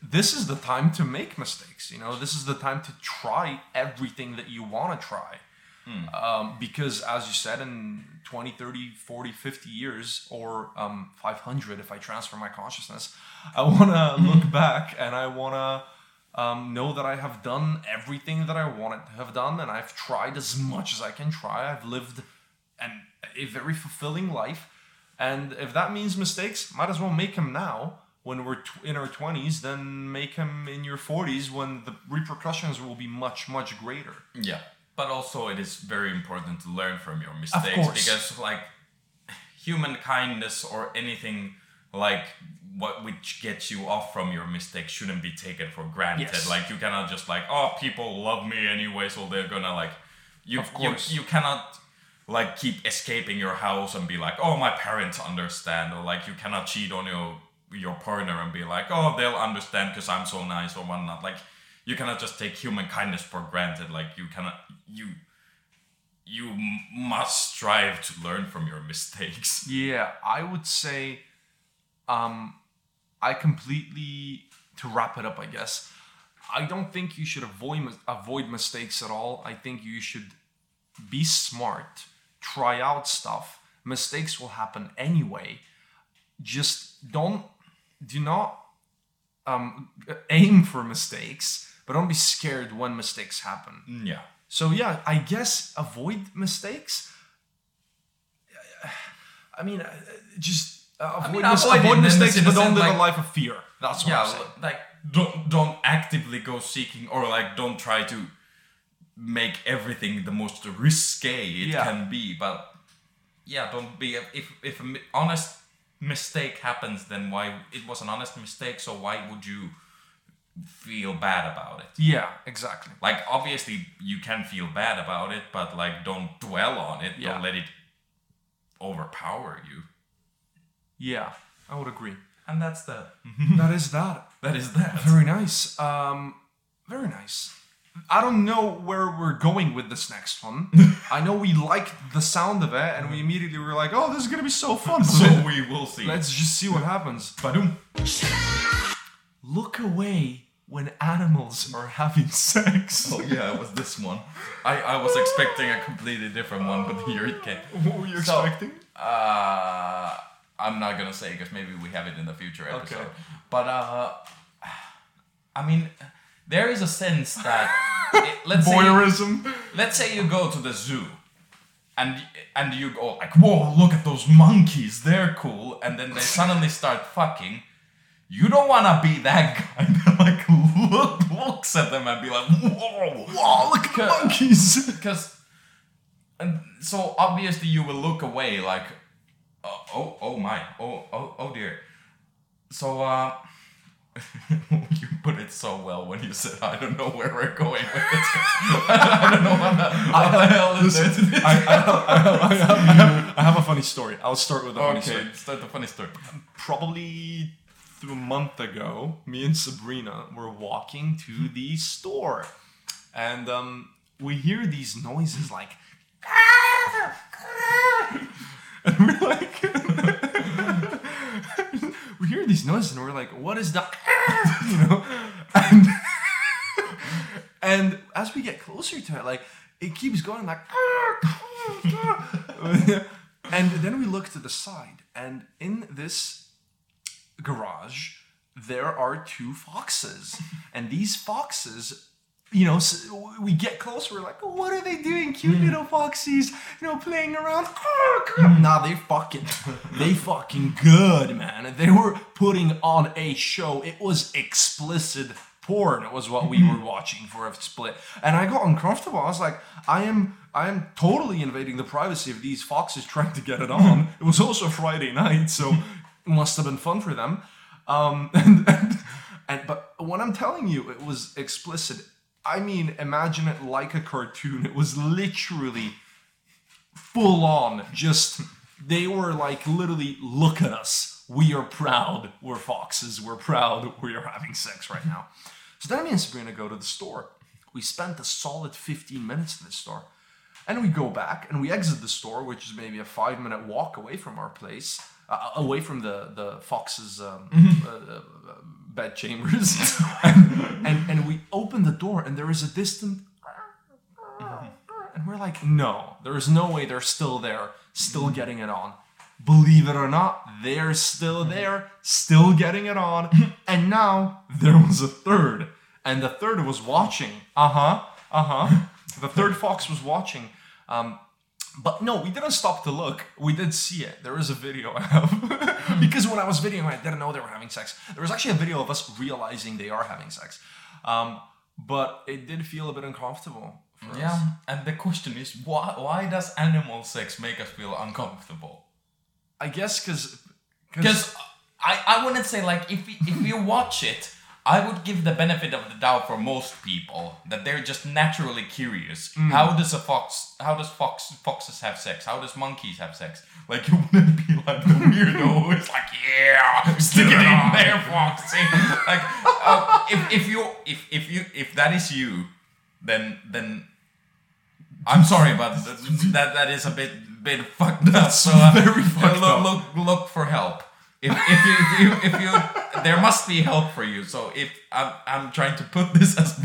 this is the time to make mistakes. You know, this is the time to try everything that you want to try. Um, because, as you said, in 20, 30, 40, 50 years, or um, 500 if I transfer my consciousness, I want to [LAUGHS] look back and I want to um, know that I have done everything that I wanted to have done and I've tried as much as I can try. I've lived an, a very fulfilling life. And if that means mistakes, might as well make them now when we're tw- in our 20s than make them in your 40s when the repercussions will be much, much greater. Yeah, but also it is very important to learn from your mistakes because like human kindness or anything like what which gets you off from your mistakes shouldn't be taken for granted. Yes. Like you cannot just like oh people love me anyway, so they're gonna like you Of course. you you cannot like keep escaping your house and be like oh my parents understand or like you cannot cheat on your your partner and be like oh they'll understand because I'm so nice or whatnot like you cannot just take human kindness for granted like you cannot you you must strive to learn from your mistakes [LAUGHS] Yeah, I would say um I completely to wrap it up, I guess. I don't think you should avoid avoid mistakes at all. I think you should be smart, try out stuff. Mistakes will happen anyway. Just don't do not um aim for mistakes, but don't be scared when mistakes happen. yeah So yeah, I guess avoid mistakes. I mean, uh, just uh, avoid, mean, mis- avoid avoid mistakes, but don't live like- a life of fear. That's what yeah I'm saying. like don't don't actively go seeking or like don't try to make everything the most risque it Yeah. can be but yeah don't be if if honest mistake happens then why it was an honest mistake so why would you feel bad about it Yeah, exactly. like obviously you can feel bad about it but like don't dwell on it Yeah. don't let it overpower you Yeah, I would agree. and that's that that is that. [LAUGHS] that is that Very nice. Um, very nice. I don't know where we're going with this next one. [LAUGHS] I know we liked the sound of it, and we immediately were like, "Oh, this is gonna be so fun." [LAUGHS] so [LAUGHS] we will see let's just see what happens. Badum. Look away when animals are having sex. Oh yeah, it was this one. I, I was expecting a completely different one, but here it came. What were you So- expecting? Uh, I'm not gonna say because maybe we have it in the future episode. Okay. But uh, [SIGHS] I mean, there is a sense that it, let's say let's say you go to the zoo and and you go like whoa look at those monkeys. They're cool. And then they suddenly start fucking. You don't want to be that [LAUGHS] guy that like look, looks at them and be like whoa Oh, look at the monkeys. [LAUGHS] because and so obviously you will look away like oh oh, oh my oh oh oh dear. So uh [LAUGHS] you put it so well when you said I don't know where we're going with this. [LAUGHS] I don't know what the, what the hell is Listen, it. I, I, I, I, have, [LAUGHS] I have a funny story. I'll start with a funny story. okay, start the funny story. Probably a month ago, me and Sabrina were walking to the store, and um, we hear these noises like, and we're like, hear these noises, and we're like, what is that? [LAUGHS] you know, and [LAUGHS] and as we get closer to it, like it keeps going like. [LAUGHS] and then we look to the side, and in this garage, there are two foxes, and these foxes. You know, we get closer. We're like, "What are they doing? Cute mm. little foxies, you know, playing around." [LAUGHS] nah, they fucking, [LAUGHS] they fucking good, man. They were putting on a show. It was explicit porn. It was what we were mm-hmm. watching for a split, and I got uncomfortable. I was like, "I am, I am totally invading the privacy of these foxes trying to get it mm-hmm. on." it was also Friday night, so it must have been fun for them. Um, [LAUGHS] and, and, and but when I'm telling you, it was explicit. I mean, imagine it like a cartoon. It was literally full on. Just they were like literally, look at us. We are proud. We're foxes. We're proud. We are having sex right now. So then me and Sabrina go to the store. We spent a solid 15 minutes in the store. And we go back and we exit the store, which is maybe a five minute walk away from our place, uh, away from the, the Fox's um, uh, uh, bed chambers. and, [LAUGHS] and, and we open the door and there is a distant. And we're like, no, there is no way they're still there, still getting it on. Believe it or not, they're still there, still getting it on. and now there was a third. And the third was watching. Uh huh. Uh huh. The third fox was watching. Um, but no, we didn't stop to look. We did see it. There is a video I have. [LAUGHS] because when I was videoing, I didn't know they were having sex. There was actually a video of us realizing they are having sex. Um, but it did feel a bit uncomfortable. For us. Yeah, and the question is why why does animal sex make us feel uncomfortable? I guess because Because I, I wouldn't say like if y- if you watch it, I would give the benefit of the doubt for most people that they're just naturally curious. How does a fox? How does fox foxes have sex? How does monkeys have sex? Like you wouldn't be like the weirdo who's like, yeah, stick it in there, foxy. like uh, if if you if if you if that is you, then then I'm sorry, but that that is a bit bit fucked up. So uh, very fucked look, up. look look for help. If, if you if you if you there must be help for you. So if I'm I'm trying to put this as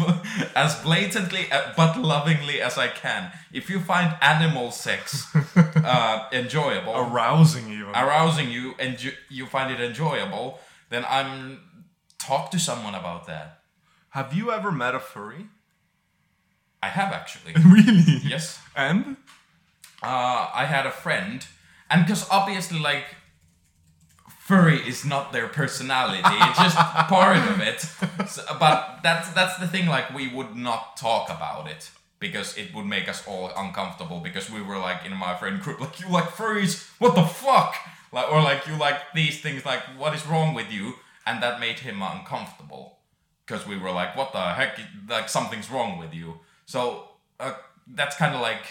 as blatantly uh, but lovingly as I can. If you find animal sex uh, enjoyable, arousing you, arousing you, and you, you find it enjoyable, then I'm talk to someone about that. have you ever met a furry? I have actually. [LAUGHS] really? yes. And uh, I had a friend, and because obviously, like, furry is not their personality; it's just [LAUGHS] part of it. So- but that's that's the thing. Like, we would not talk about it because it would make us all uncomfortable. Because we were like in my friend group, like, you like furries? What the fuck? Like, or like you like these things? Like, what is wrong with you? And that made him uncomfortable because we were like, what the heck? Like, something's wrong with you. So uh, that's kind of like.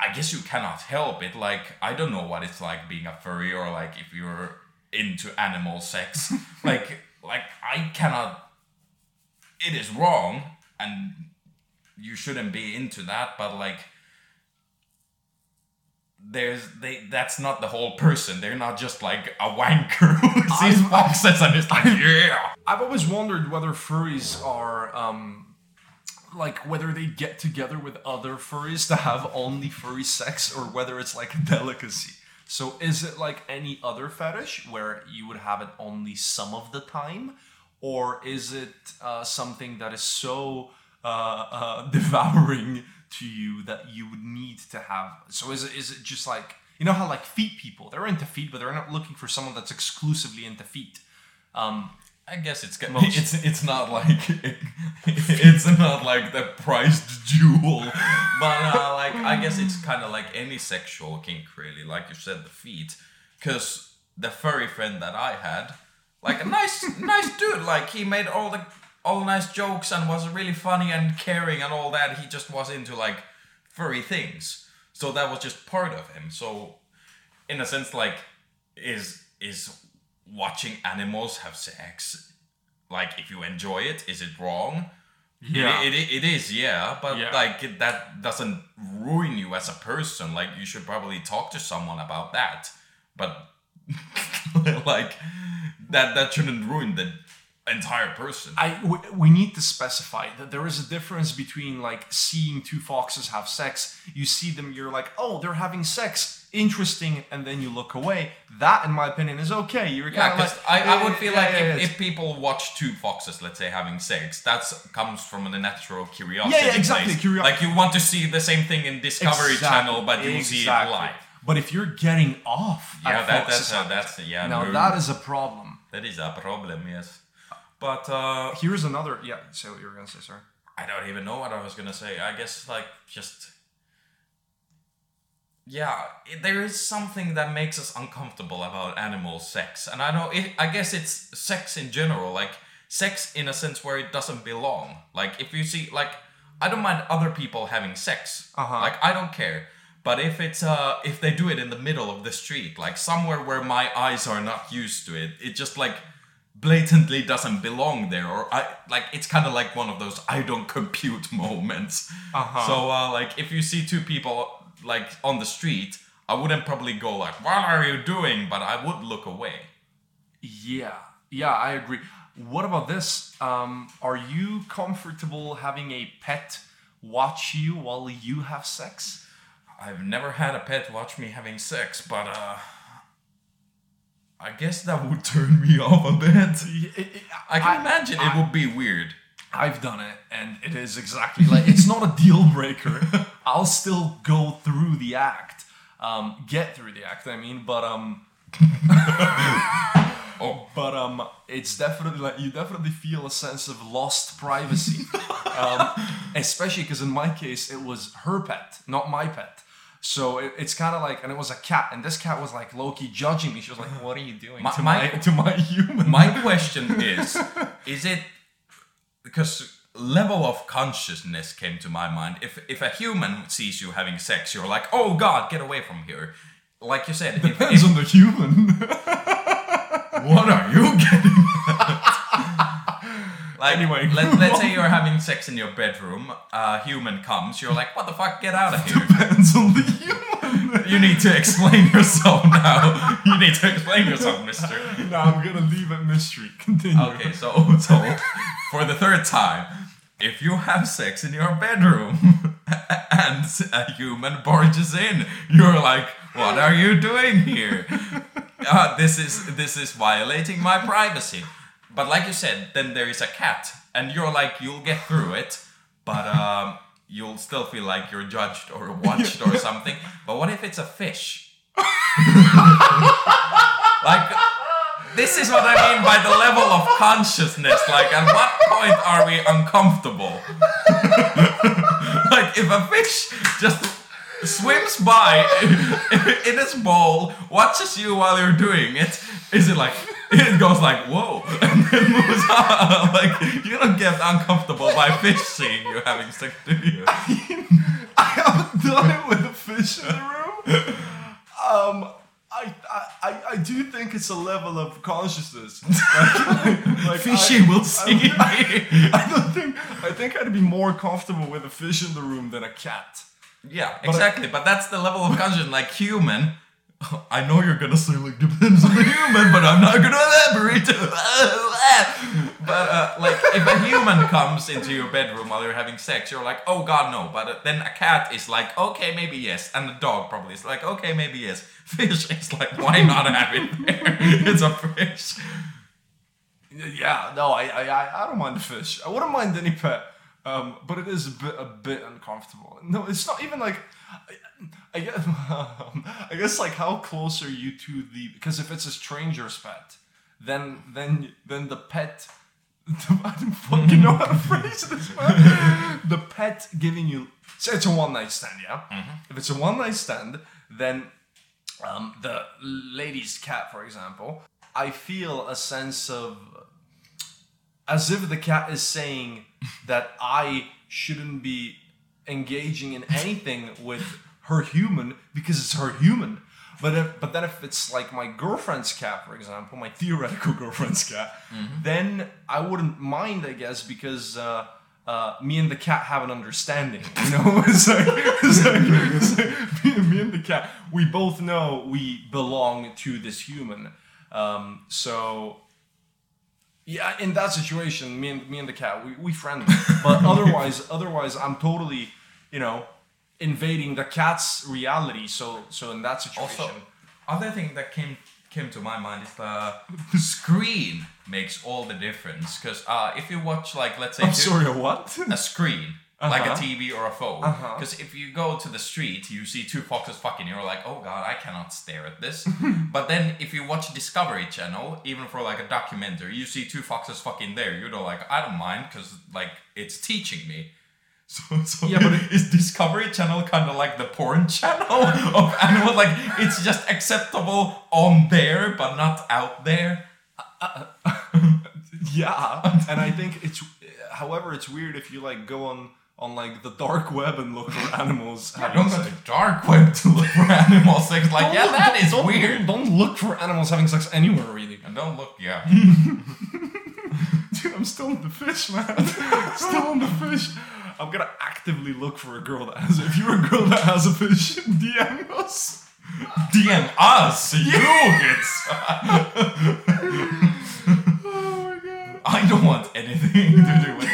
I guess you cannot help it. Like, I don't know what it's like being a furry or like if you're into animal sex. [LAUGHS] like, like I cannot. It is wrong, and you shouldn't be into that. But like, there's they. That's not the whole person. They're not just like a wanker [LAUGHS] who sees foxes and is like, yeah. I've always wondered whether furries are um, like whether they get together with other furries to have only furry sex, or whether it's like a [LAUGHS] delicacy. So is it like any other fetish where you would have it only some of the time, or is it uh, something that is so uh, uh, [LAUGHS] devouring to you that you would need to have? So is it is it just like you know how like feet people they're into feet, but they're not looking for someone that's exclusively into feet. Um, I guess it's good. Most- It's it's not like [LAUGHS] it's not like the prized jewel, but uh, like I guess it's kind of like any sexual kink, really. Like you said, the feet, because the furry friend that I had, like a nice [LAUGHS] nice dude, like he made all the all nice jokes and was really funny and caring and all that. He just was into like furry things, so that was just part of him. So in a sense, like is is watching animals have sex like if you enjoy it is it wrong Yeah. it, it, it is yeah but Yeah. like it, that doesn't ruin you as a person like you should probably talk to someone about that but [LAUGHS] like that that shouldn't ruin the entire person I we, we need to specify that there is a difference between like seeing two foxes have sex. You see them, you're like, oh, they're having sex, interesting, and then you look away. That, in my opinion, is okay. You're yeah, kind of like, I, I would feel yeah, like yeah, if, if people watch two foxes, let's say, having sex, that comes from a natural curiosity. Yeah, exactly, curio- like you want to see the same thing in Discovery Exactly, Channel, but you see it live. But if you're getting off, Yeah, at that, that's a, that's a, yeah. now no, that is a problem. that is a problem. Yes, but uh, Here's another. Yeah, say what you were gonna say, sorry. I don't even know what I was gonna say. I guess like just yeah, it, there is something that makes us uncomfortable about animal sex, and I know it. I guess it's sex in general, like sex in a sense where it doesn't belong. Like if you see, like I don't mind other people having sex, Uh-huh. like I don't care. But if it's uh if they do it in the middle of the street, like somewhere where my eyes are not used to it, it just like blatantly doesn't belong there or i like it's kind of like one of those i don't compute [LAUGHS] moments Uh-huh. so uh, like if you see two people like on the street i wouldn't probably go like what are you doing but i would look away Yeah, yeah, I agree. What about this? Um, are you comfortable having a pet watch you while you have sex? I've never had a pet watch me having sex, but uh, I guess that would [LAUGHS] turn me off a bit. I can imagine it would be weird. I've done it, and it is exactly like it's not a deal breaker. [LAUGHS] I'll still go through the act, um, get through the act. I mean, but um, [LAUGHS] Oh, but um, it's definitely like you definitely feel a sense of lost privacy, [LAUGHS] um, especially because in my case it was her pet, not my pet. So it, it's kind of like, and it was a cat, and this cat was like low-key judging me. She was like, "What are you doing My- to my- my to my human?" my question is: Is it because level of consciousness came to my mind? If if a human sees you having sex, you're like, "Oh God, get away from here!" Like you said, if, Depends if- on the human. [LAUGHS] what are you getting? Like, Anyway, let, let's say you're having sex in your bedroom. A human comes. You're like, "What the fuck? Get out of here!" Depends on the human. You need to explain yourself now. You need to explain yourself, Mister. no, I'm gonna leave it mystery. Continue. Okay, so so for the third time, if you have sex in your bedroom [LAUGHS] and a human barges in, you're like, "What are you doing here? [LAUGHS] Uh, this is this is violating my privacy." But like you said, then there is a cat, and you're like, you'll get through it, but um, you'll still feel like you're judged or watched or [LAUGHS] something. But what if it's a fish? like this is what I mean by the level of consciousness. Like, at what point are we uncomfortable? [LAUGHS] like, if a fish just swims by [LAUGHS] in its bowl, watches you while you're doing it, is it like, it goes like, whoa, [LAUGHS] and then moves on? like, you don't get uncomfortable by fish seeing you having sex, do you? I haven't done it with a fish in the room. Um, I, I, I- I do think it's a level of consciousness. [LAUGHS] Like, like Fishy I, will see me. I don't think. I think I'd be more comfortable with a fish in the room than a cat. Yeah, exactly. But that's the level of consciousness. Like human, I know you're gonna say like depends on the human, but I'm not gonna elaborate. [LAUGHS] but uh, like if a human comes into your bedroom while you're having sex, you're like, oh god no. But uh, then a cat is like, okay maybe yes, and a dog probably is like, okay maybe yes. [LAUGHS] Fish is like, why not have it there? [LAUGHS] it's a fish. Yeah, no, I, I, I, don't mind the fish. I wouldn't mind any pet, um, but it is a bit, a bit uncomfortable. No, it's not even like. I, I guess, [LAUGHS] I guess, like, how close are you to the? Because if it's a stranger's pet, then, then, then the pet. [LAUGHS] I don't fucking know how to [LAUGHS] phrase this, man. The pet giving you. Say it's a one night stand, yeah. If it's a one night stand, then um, the lady's cat, for example, I feel a sense of as if the cat is saying that I shouldn't be engaging in anything with her human because it's her human. But if, but then if it's like my girlfriend's cat, for example, my theoretical [LAUGHS] girlfriend's cat, then I wouldn't mind, I guess, because uh, uh, me and the cat have an understanding. You know, [LAUGHS] it's like, it's like, it's like me, me and the cat, we both know we belong to this human. Um, so yeah, in that situation, me and me and the cat, we, we friendly. But [LAUGHS] otherwise, otherwise, I'm totally, you know, invading the cat's reality. So so in that situation, Also, other thing that came came to my mind is the screen makes all the difference. Because uh, if you watch, like, let's say, I'm if sorry, a what? a screen, like a Uh-huh. TV or a phone. Uh-huh. Because if you go to the street, you see two foxes fucking, you're like, oh god, I cannot stare at this. [LAUGHS] but then if you watch Discovery Channel, even for like a documentary, you see two foxes fucking there. You're like, I don't mind because like it's teaching me. [LAUGHS] So, so Yeah, but is Discovery Channel kind of like the porn [LAUGHS] channel of animals? Like it's just acceptable on there, but not out there. yeah, and I think it's, however, it's weird if you like go on on like the dark web and look for animals. I having don't go sex. to dark [LAUGHS] web to look for animal sex. Like, Don't yeah, look- that is don't- weird. Don't look for animals having sex anywhere, really. And don't look, yeah. [LAUGHS] Dude, I'm still on the fish, man. [LAUGHS] still on the fish. I'm gonna actively look for a girl that has. If you're a girl that has a fish, DM us. DM us, you kids. Oh my god. I don't want anything to do with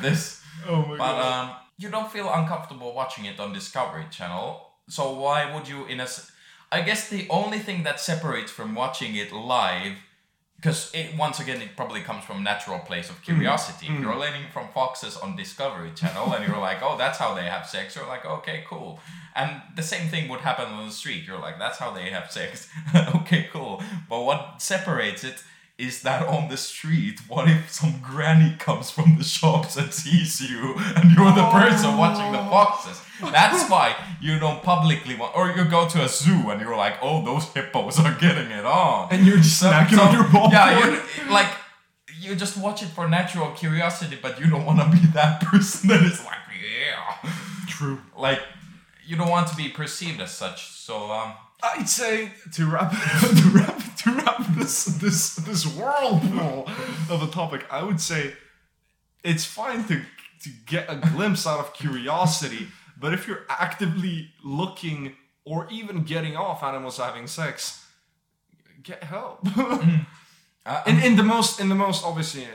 this. this. Oh my But god. um, you don't feel uncomfortable watching it on Discovery Channel. So why would you in a I guess the only thing that separates from watching it live because it once again it probably comes from natural place of curiosity. If You're learning from foxes on Discovery Channel and you're like, "Oh, that's how they have sex." You're like, "Okay, cool." And the same thing would happen on the street. You're like, "That's how they have sex." [LAUGHS] okay, cool. But what separates it is that on the street, what if some granny comes from the shops and sees you and you're the person watching the foxes? That's why you don't publicly want, or you go to a zoo and you're like, oh, those hippos are getting it on. And you're just snacking on your popcorn. Yeah, like, you just watch it for natural curiosity, but you don't want to be that [LAUGHS] person that is like, yeah. True. Like, you don't want to be perceived as such. So, um, I'd say to wrap [LAUGHS] to wrap wrap [LAUGHS] this this this whirlpool of a topic, I would say it's fine to to get a glimpse out of curiosity, but if you're actively looking or even getting off animals having sex, get help. uh, [LAUGHS] in in the most in the most obviously uh,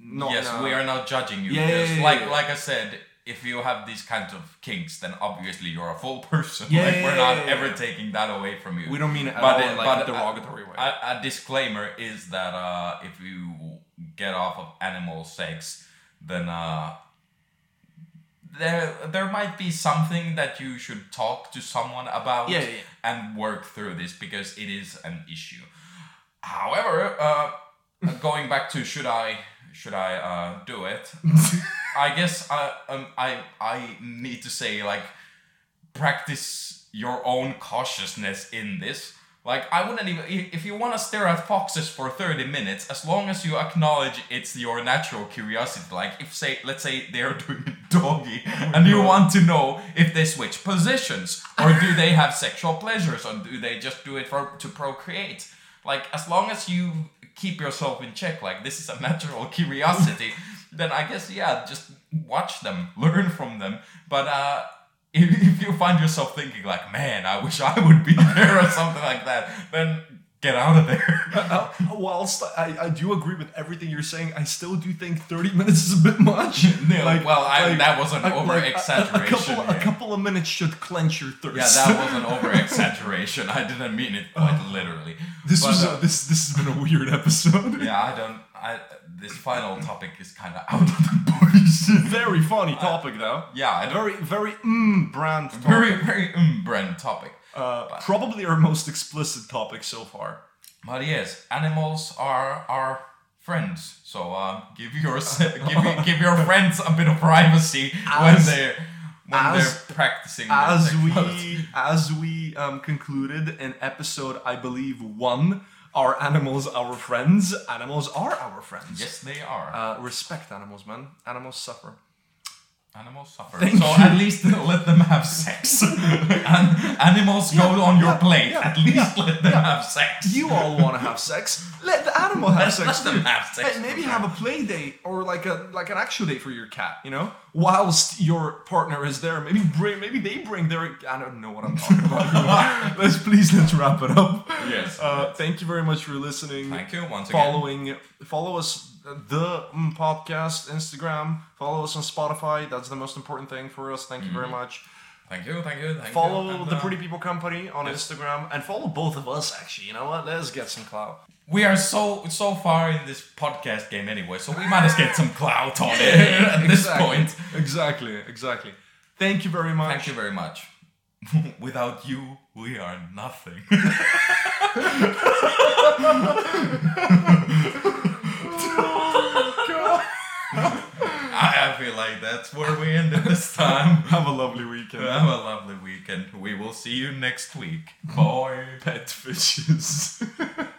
not yes, we are not judging you. Yeah, yeah, yeah, like yeah. like I said, if you have these kinds of kinks, then obviously you're a full [LAUGHS] person. Yeah, like yeah, we're not yeah, ever taking that away from you. we don't mean it at But all it- like but, a derogatory way. A, a disclaimer is that uh, if you get off of animal sex, then uh, there there might be something that you should talk to someone about and work through this because it is an issue. However, uh, [LAUGHS] going back to should I should I uh, do it? [LAUGHS] I guess I um, I I need to say like practice your own cautiousness in this. Like I wouldn't even if you want to stare at foxes for 30 minutes as long as you acknowledge it's your natural curiosity. Like if say let's say they're [LAUGHS] doing doggy and you want to know if they switch positions or do they have sexual pleasures or do they just do it for to procreate. Like as long as you keep yourself in check like this is a natural [LAUGHS] curiosity then I guess yeah, just watch them, [LAUGHS] learn from them. But uh, if, if you find yourself thinking like, man, I wish I would be [LAUGHS] there or something like that, then get out of there. [LAUGHS] Uh, whilst I, I do agree with everything you're saying, I still do think 30 minutes is a bit much. [LAUGHS] No, well, I- that was an like- like a- over-exaggeration, A, couple, yeah. a couple of minutes should clench your thirst. yeah, that was an [LAUGHS] over exaggeration. I didn't mean it quite literally. this But, was uh, a, this this has been a weird episode. yeah, I don't. I this final topic is kind of out of the box. Very funny topic though. yeah, I. Very very mm brand topic. Very very um brand topic. Uh, probably our most explicit topic so far. But yes, animals are our friends. So uh, give your [LAUGHS] give give your friends a bit of privacy when they when as- they're practicing. As we as we um, concluded in episode I believe one, are animals our friends? Animals are our friends. yes, they are. Uh, respect animals, man. Animals suffer. Animals suffer. thank so you. at least let them have sex. [LAUGHS] and animals go on your yeah, plate. yeah, at least yeah, let them yeah. have sex. You all want to have sex. Let the animal have Let- sex. let them have sex Hey, maybe have a play date or like a like an actual date for your cat. You know, whilst your partner is there. Maybe bring. Maybe they bring their. I don't know what I'm talking about. [LAUGHS] let's please let's wrap it up. Yes. Uh, thank you very much for listening. Thank you once again. Following, follow us the mm, podcast Instagram. Follow us on Spotify. That's the most important thing for us. Thank you very much. Thank you. Thank you. Thank Follow you. And, the uh, Pretty People Company on Instagram and follow both of us. Actually, you know what? Let's get some clout. We are so so far in this podcast game anyway, so we might as get some clout on [LAUGHS] it at this point. Exactly. Exactly. Thank you very much. Thank you very much. [LAUGHS] Without you, we are nothing. [LAUGHS] like that's where we ended this time. [LAUGHS] Have a lovely weekend. Have a lovely weekend. We will see you next week. Bye. Pet fishes. [LAUGHS]